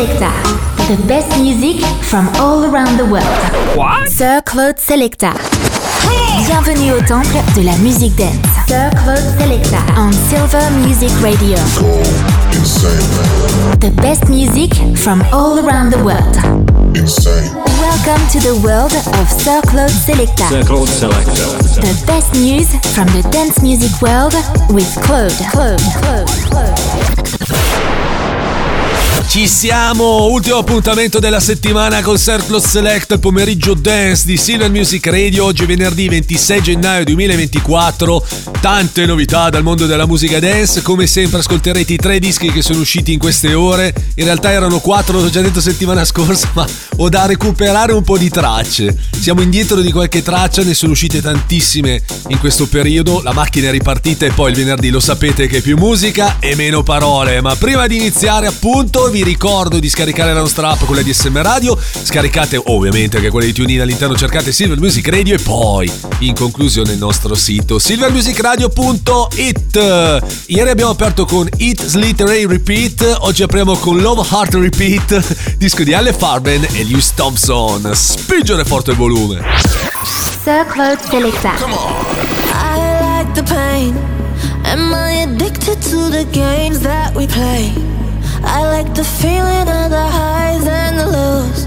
Selecta. The best music from all around the world. What? Sir Claude Selecta. Bienvenue au temple de la musique dance. Sir Claude Selecta on Silver Music Radio. The best music from all around the world. Welcome to the world of Sir Claude Selecta. Sir Claude Selecta. The best news from the dance music world with Claude. Claude. Claude. Claude. Ci siamo, ultimo appuntamento della settimana con Circle Select, pomeriggio dance di Silver Music Radio, oggi venerdì 26 gennaio 2024, tante novità dal mondo della musica dance, come sempre ascolterete i tre dischi che sono usciti in queste ore, in realtà erano quattro, l'ho già detto settimana scorsa, ma ho da recuperare un po' di tracce, siamo indietro di qualche traccia, ne sono uscite tantissime in questo periodo, la macchina è ripartita e poi il venerdì lo sapete che più musica e meno parole, ma prima di iniziare appunto vi vi ricordo di scaricare la nostra app, quella di SM Radio. Scaricate ovviamente anche quella di TuneIn all'interno, cercate Silver Music Radio e poi in conclusione il nostro sito silvermusicradio.it. Ieri abbiamo aperto con It Slit Ray Repeat, oggi apriamo con Love Heart Repeat, disco di Ale Farben e Lewis Thompson. Spingere forte il volume. Sir Claude Selecta. I like the pain. Am I addicted to the games that we play? I like the feeling of the highs and the lows.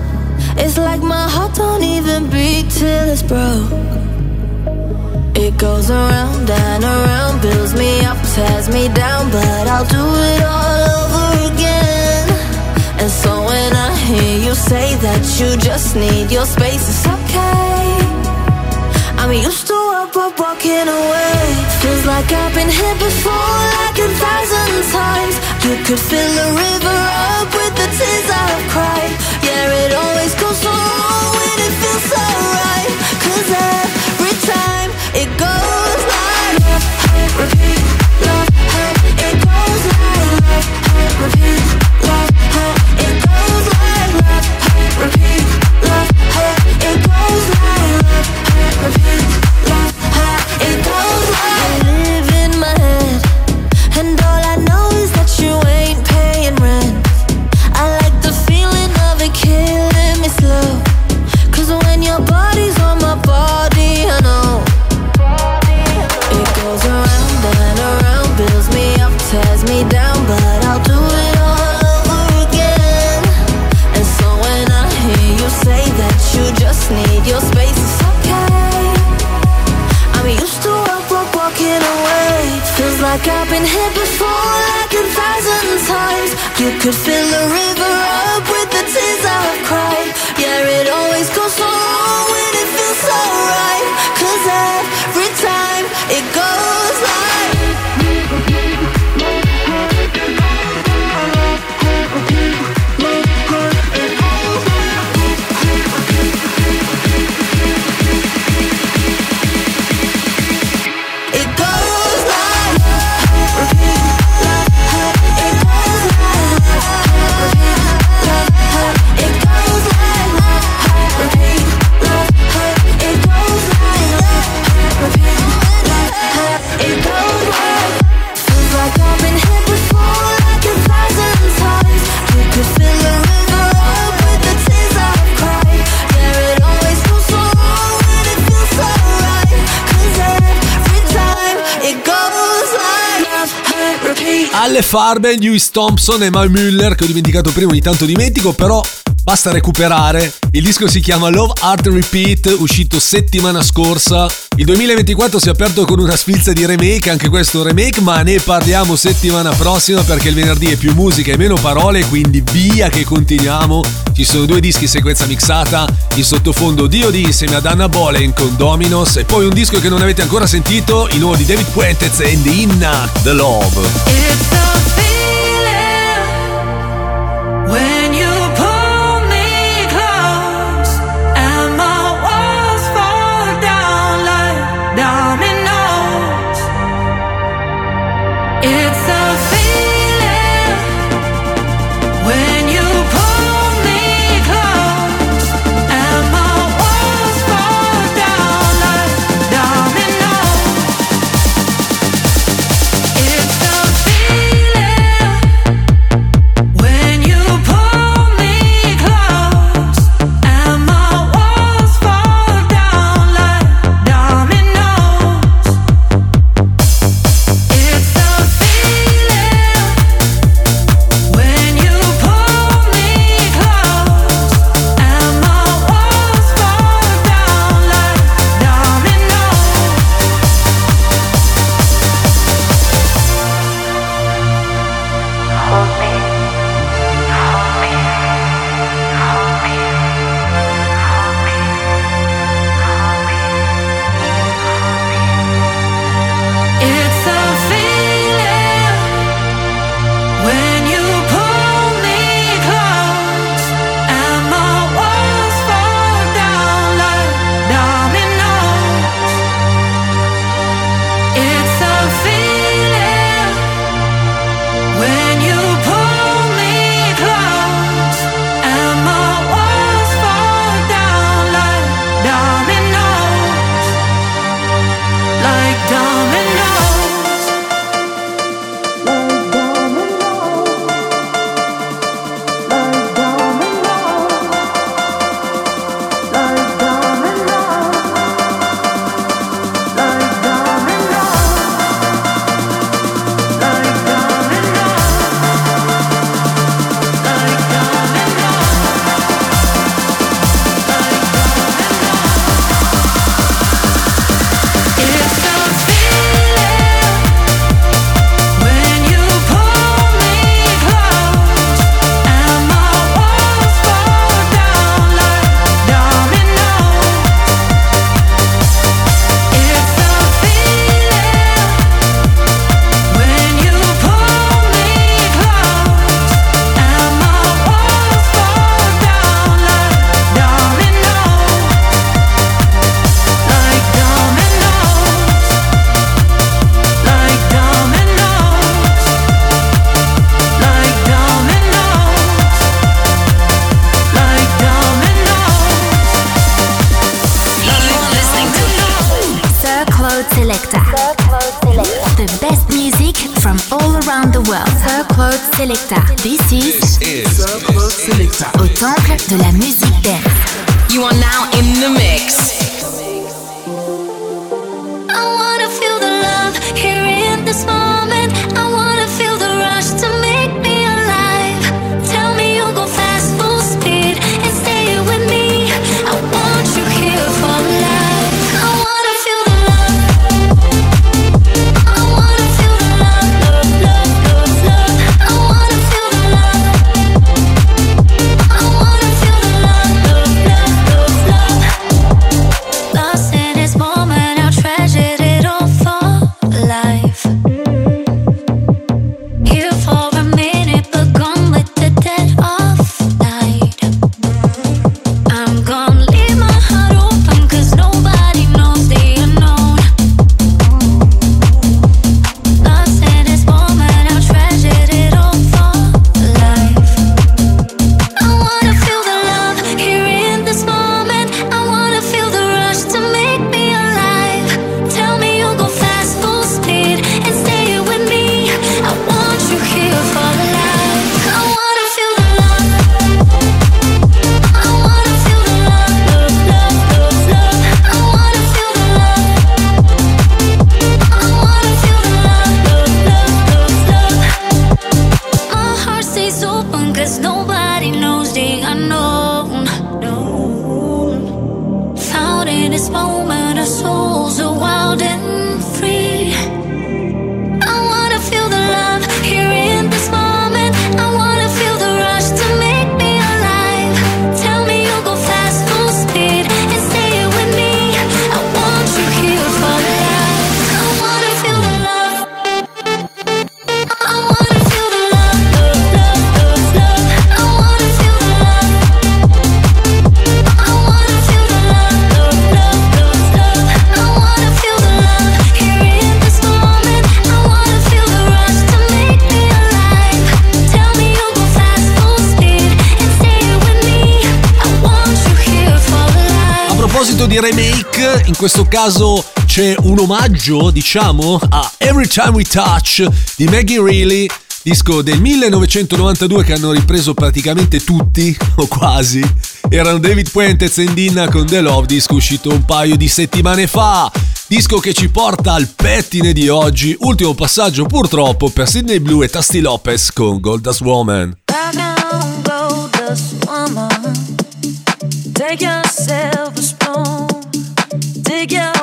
It's like my heart don't even beat till it's broke. It goes around and around, builds me up, tears me down, but I'll do it all over again. And so when I hear you say that you just need your space, it's okay. I'm used to up, up, walking away. Feels like I've been here before, like a thousand times. You could fill a river up with the tears I've cried. Yeah, it always goes so times. You could fill a river Farben, Lewis Thompson e Mal Müller, che ho dimenticato prima, ogni tanto dimentico, però basta recuperare. Il disco si chiama Love Art Repeat, uscito settimana scorsa. Il 2024 si è aperto con una sfilza di remake, anche questo remake, ma ne parliamo settimana prossima perché il venerdì è più musica e meno parole, quindi via che continuiamo. Ci sono due dischi in sequenza mixata, in sottofondo D.O.D. insieme ad Anna Bolen con Dominos e poi un disco che non avete ancora sentito, il nuovo di David Puentez and Inna, The Love. When questo caso c'è un omaggio, diciamo, a Every Time We Touch di Maggie Reilly, disco del 1992 che hanno ripreso praticamente tutti, o quasi. Erano David Puentes e Zendina con The Love, disco uscito un paio di settimane fa. Disco che ci porta al pettine di oggi, ultimo passaggio purtroppo per Sidney Blue e Tasty Lopez con Goldust Woman. Take yourself Yeah.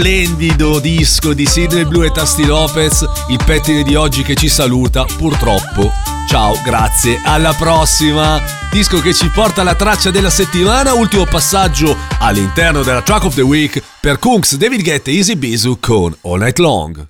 Splendido disco di Sidney Blue e Tasti Lopez, il pettine di oggi che ci saluta, purtroppo. Ciao, grazie, alla prossima! Disco che ci porta alla traccia della settimana, ultimo passaggio all'interno della Track of the Week per Kunks, David Guetta e Easy Bisu con All Night Long.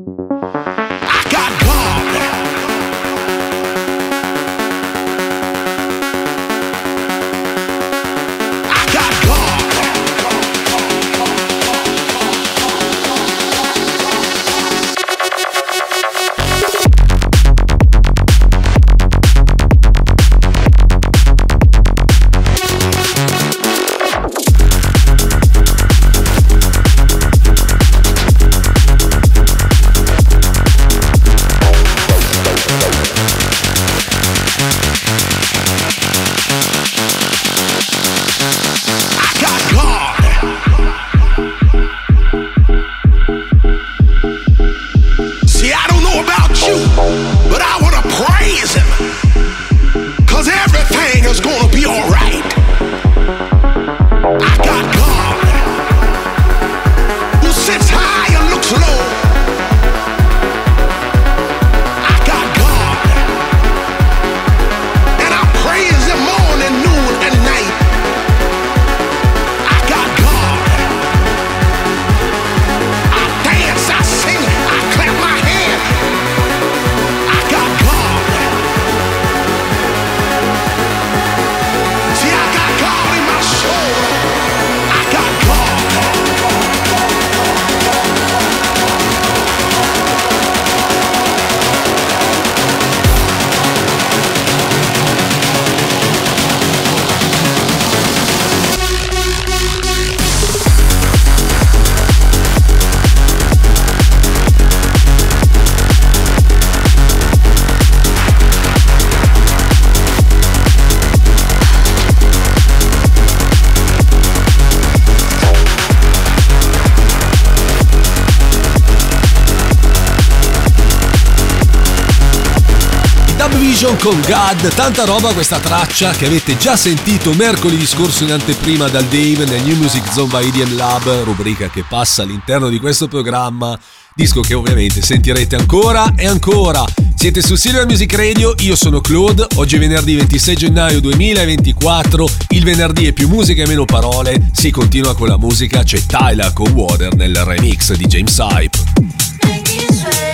Con God, tanta roba questa traccia che avete già sentito mercoledì scorso in anteprima dal Dave nel New Music Zone by EDM Lab, rubrica che passa all'interno di questo programma, disco che ovviamente sentirete ancora e ancora. Siete su Silver Music Radio, io sono Claude, oggi è venerdì 26 gennaio 2024, il venerdì è più musica e meno parole, si continua con la musica, c'è Tyler con Water nel remix di James Hype.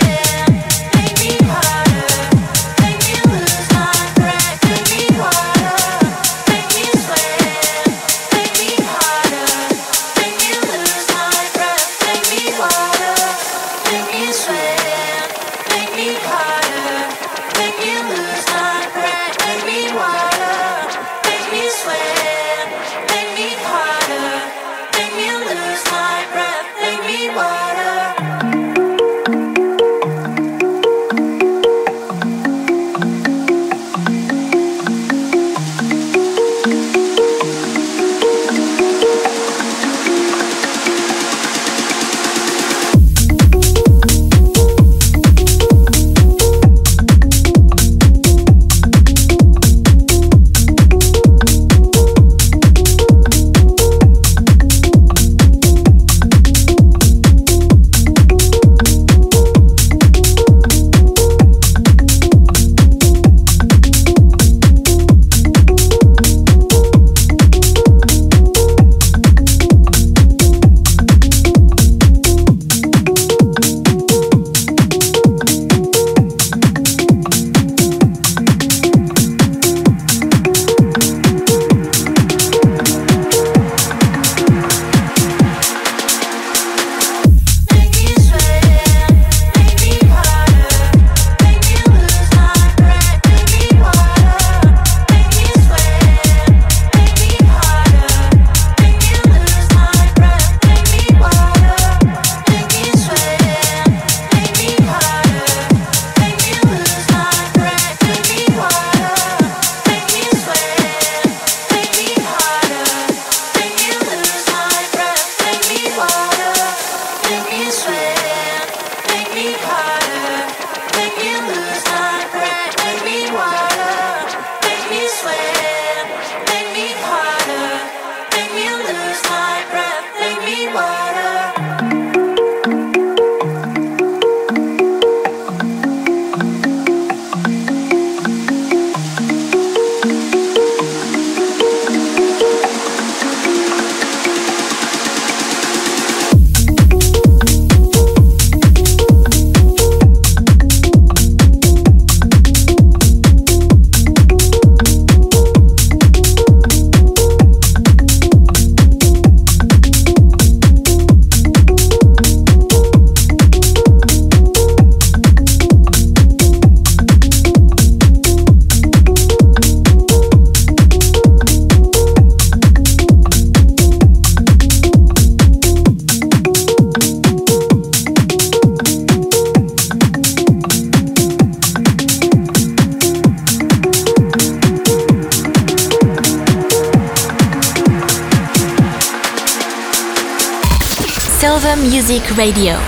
Radio.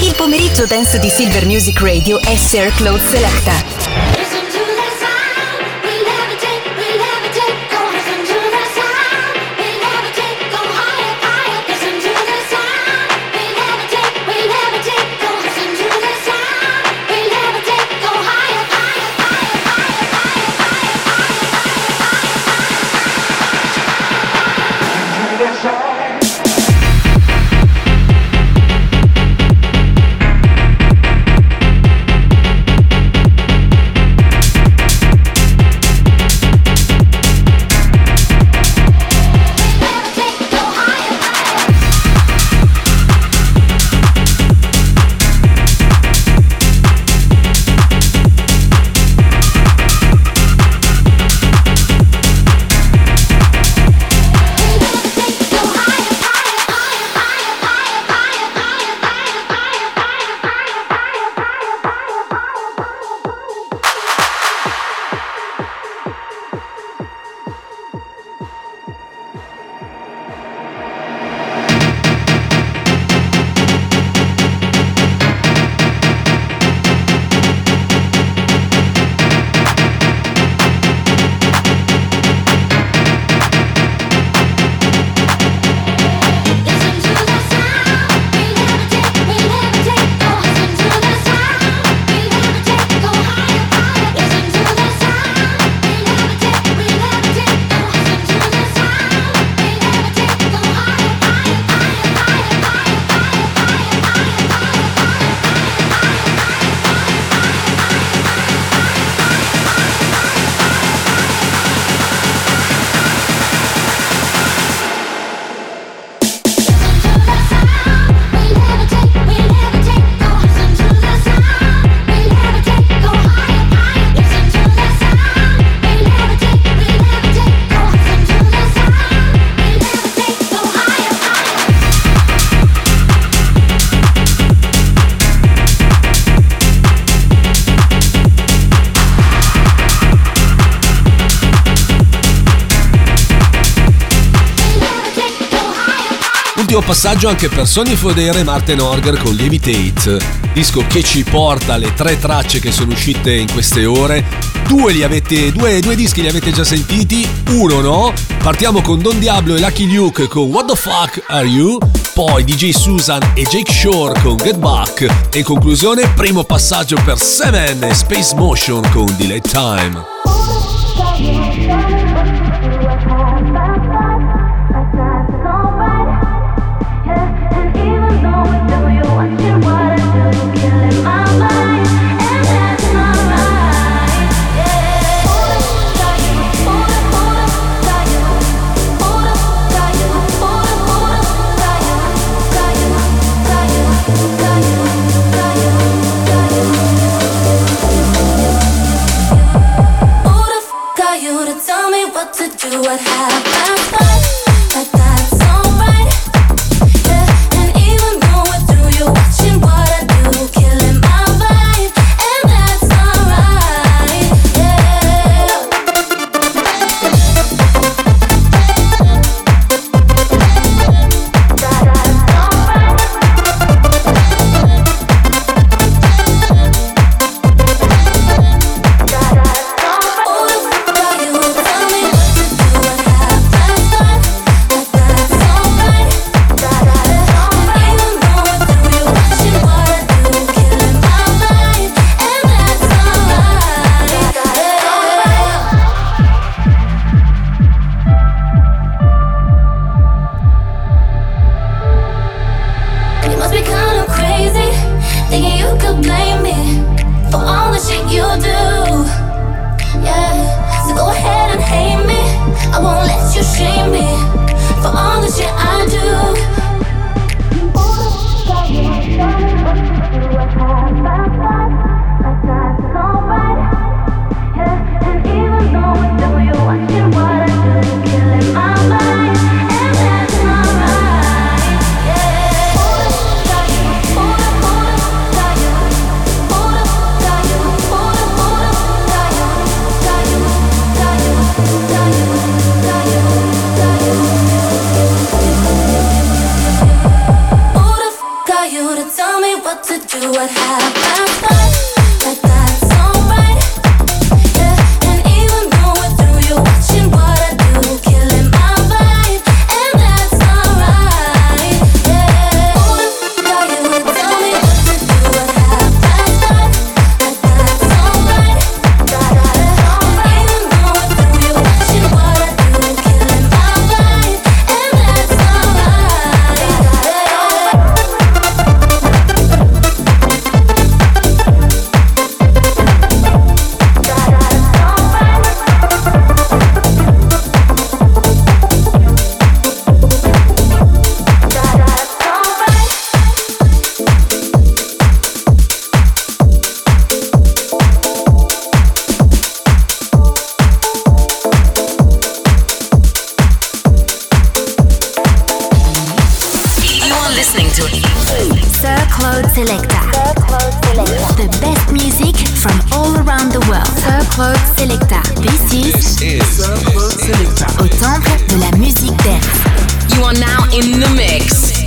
Il pomeriggio dance di Silver Music Radio è Sir Claude Selecta. Primo passaggio anche per Sony Fodere e Martin Orger con Levitate, disco che ci porta alle tre tracce che sono uscite in queste ore. Due, avete, due, due dischi li avete già sentiti, uno no. Partiamo con Don Diablo e Lucky Luke con What the Fuck Are You? Poi DJ Susan e Jake Shore con Get Back. E in conclusione, primo passaggio per Seven e Space Motion con Delay Time. I won't let you shame me for all the shit I do. to what happened. listening to Sir Claude Selecta. The best music from all around the world. Sir Claude Selecta. This is, this is Sir Claude Selecta. Au temple de la musique dance. You are now in the mix.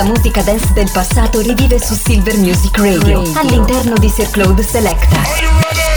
La musica dance del passato rivive su Silver Music Radio all'interno di Sir Claude Selecta.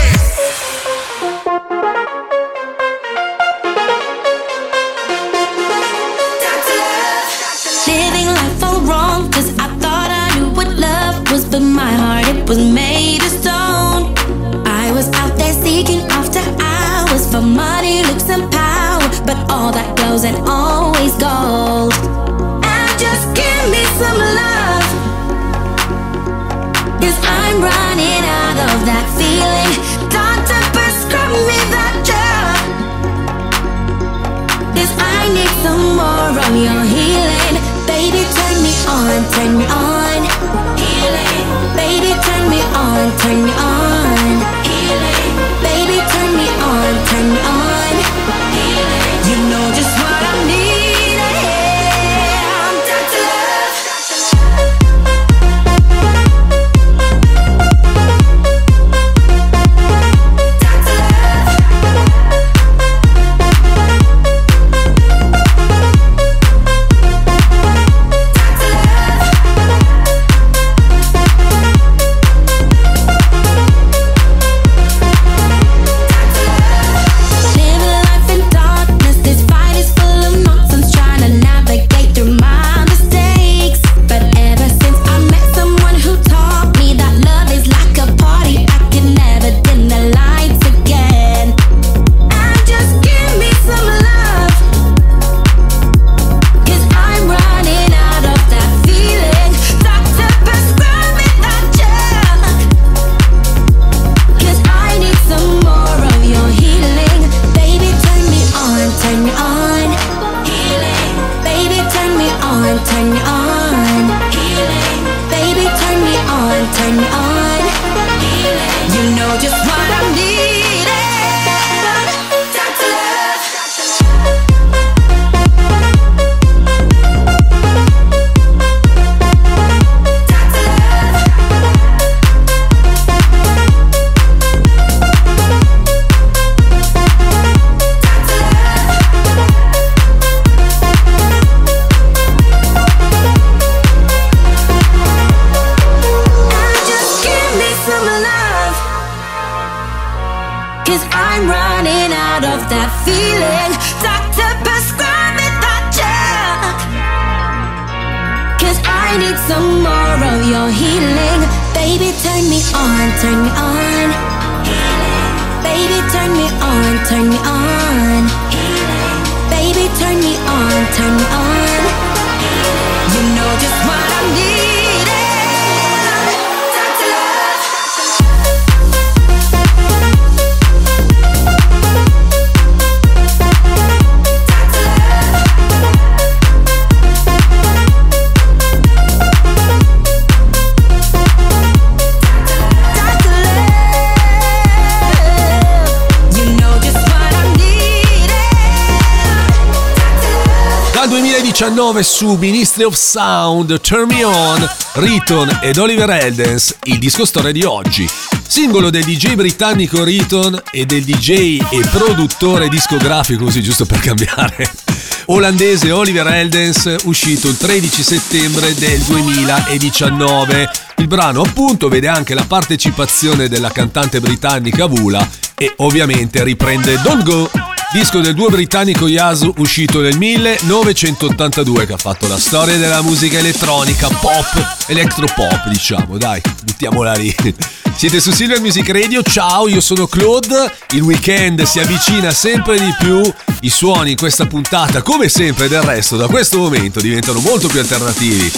2019 su Ministry of Sound, Turn Me On, Riton ed Oliver Eldens, il disco storia di oggi. Singolo del DJ britannico Riton e del DJ e produttore discografico, così giusto per cambiare, olandese Oliver Eldens, uscito il 13 settembre del 2019. Il brano appunto vede anche la partecipazione della cantante britannica Vula e ovviamente riprende Don't Go disco del duo britannico Yasu uscito nel 1982 che ha fatto la storia della musica elettronica, pop, electropop diciamo, dai, buttiamola lì. Siete su Silver Music Radio, ciao, io sono Claude, il weekend si avvicina sempre di più, i suoni in questa puntata, come sempre del resto, da questo momento diventano molto più alternativi.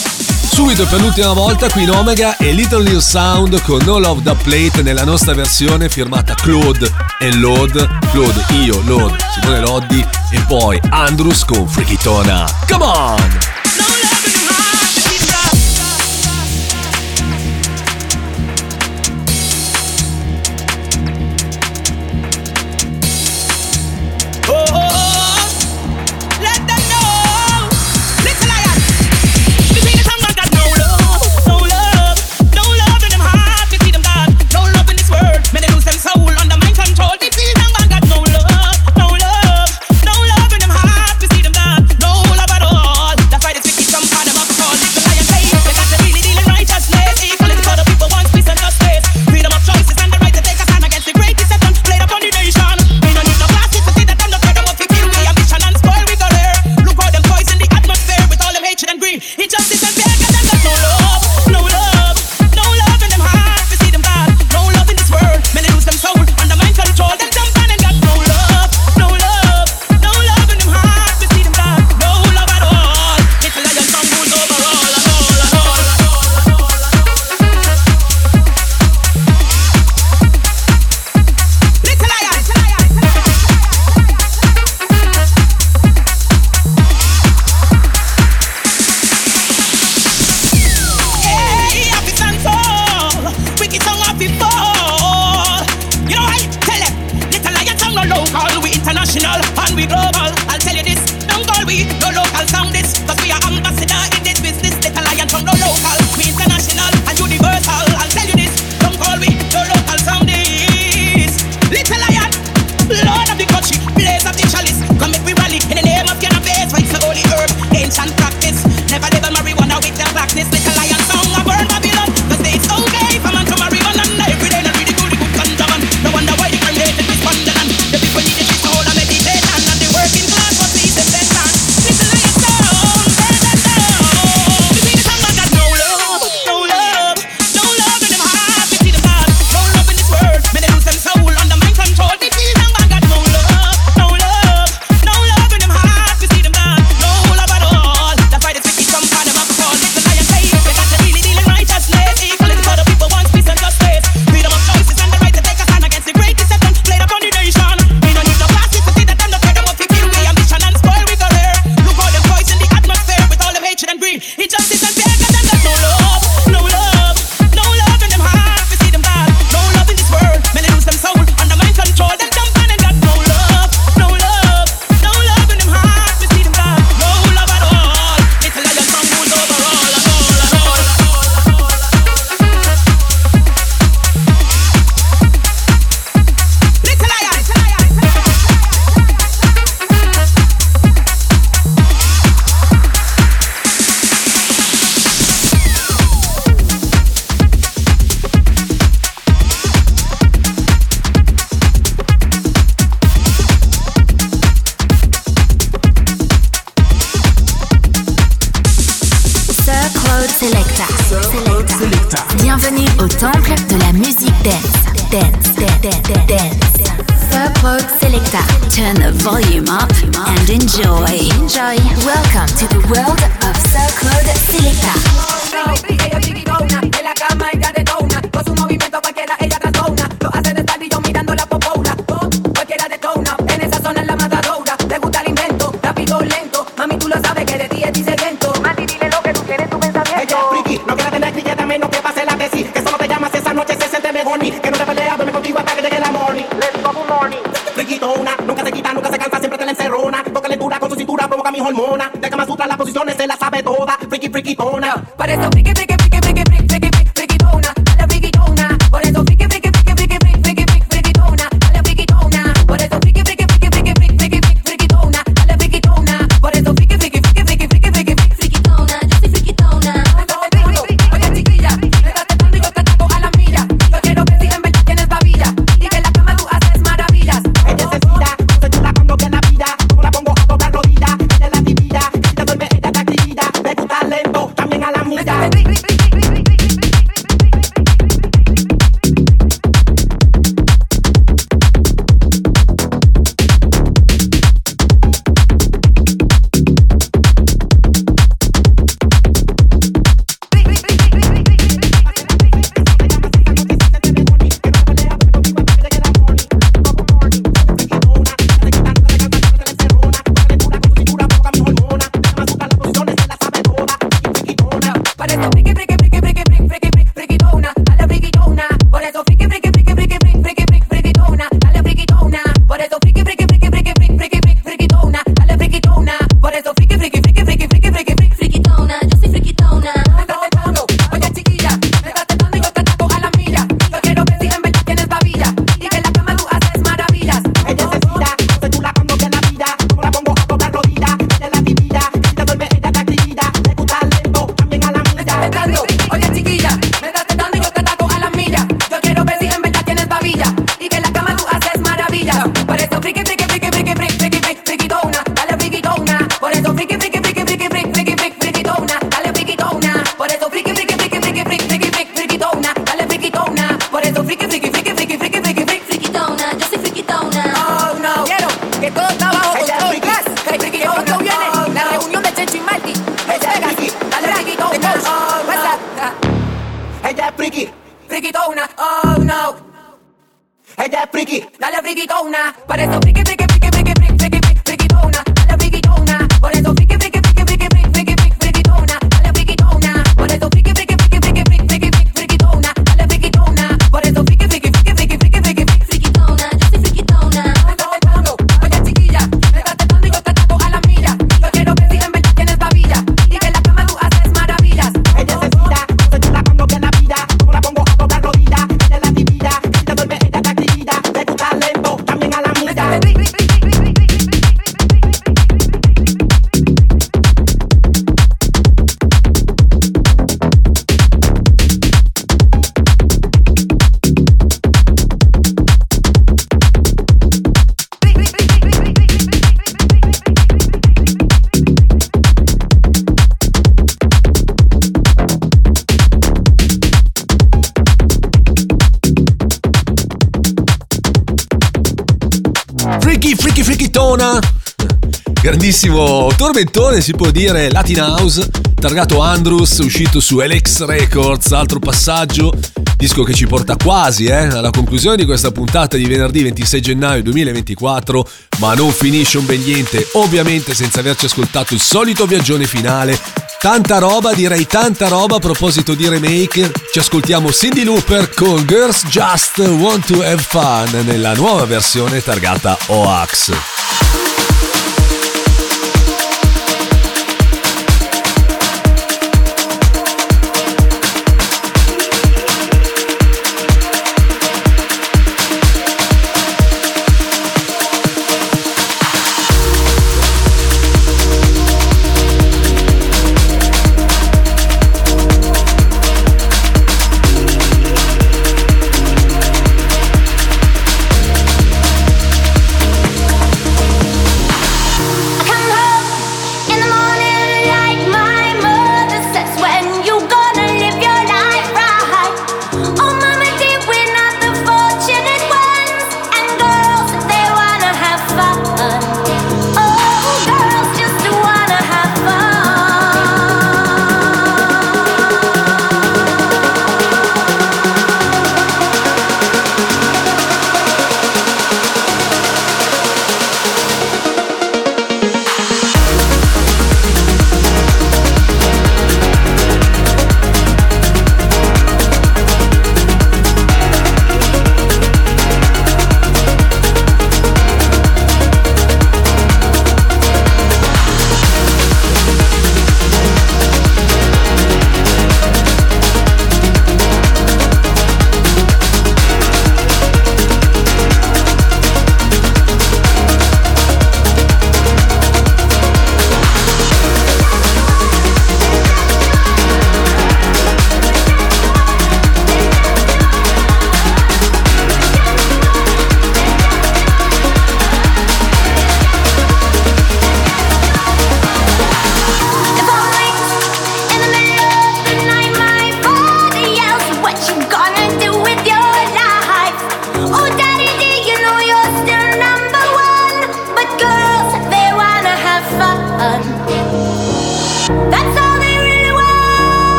Subito per l'ultima volta qui in Omega e Little New Sound con No Love the Plate nella nostra versione firmata Claude e Lord. Claude io, Lord. Simone Loddi e poi Andrus con Frichitona. Come on! Que no te pelea, duerme contigo hasta que llegue la morning. Let's go morning. Riquitona, nunca se quita, nunca se cansa, siempre te la encerrona. Toca lectura con su cintura, provoca mis hormonas. De Kama Sutra las posiciones se las sabe toda. Friki, friquitona. Para esa bellissimo tormentone, si può dire, Latin House, targato Andrus, uscito su Elex Records, altro passaggio, disco che ci porta quasi eh, alla conclusione di questa puntata di venerdì 26 gennaio 2024, ma non finisce un bel niente, ovviamente senza averci ascoltato il solito viaggione finale. Tanta roba, direi tanta roba a proposito di remake. Ci ascoltiamo Cindy Looper con Girls Just Want to Have Fun nella nuova versione targata OAX.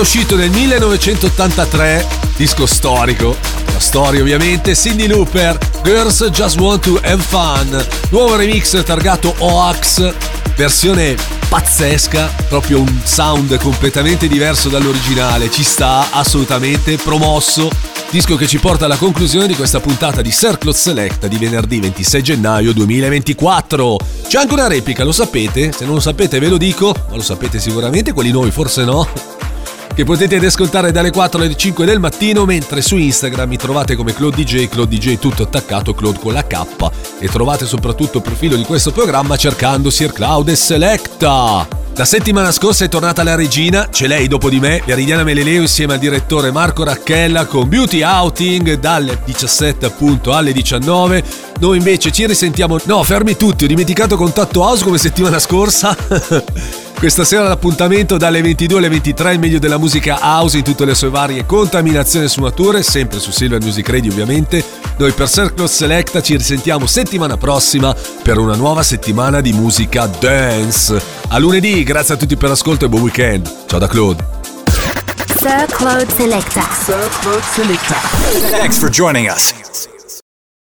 Uscito nel 1983, disco storico, la storia ovviamente, Cindy Looper, Girls Just Want to Have Fun, nuovo remix targato Oax, versione pazzesca, proprio un sound completamente diverso dall'originale, ci sta assolutamente promosso. Disco che ci porta alla conclusione di questa puntata di Circle Select di venerdì 26 gennaio 2024. C'è anche una replica, lo sapete? Se non lo sapete ve lo dico, ma lo sapete sicuramente, quelli nuovi forse no che potete ascoltare dalle 4 alle 5 del mattino, mentre su Instagram mi trovate come Claude DJ, Claude DJ tutto attaccato, Claude con la K, e trovate soprattutto il profilo di questo programma cercando Sir Cloud e Selecta. La settimana scorsa è tornata la regina, c'è lei dopo di me, Veridiana Meleleo insieme al direttore Marco Racchella con Beauty Outing dalle 17 appunto alle 19. Noi invece ci risentiamo... No, fermi tutti, ho dimenticato Contatto House come settimana scorsa. Questa sera l'appuntamento dalle 22 alle 23 il meglio della musica house in tutte le sue varie contaminazioni e sfumature, sempre su Silver Music Radio ovviamente. Noi per Circle Selecta ci risentiamo settimana prossima per una nuova settimana di musica dance. A lunedì, grazie a tutti per l'ascolto e buon weekend. Ciao da Claude. Sir Claude Selecta. Sir Claude Selecta. Thanks for joining us.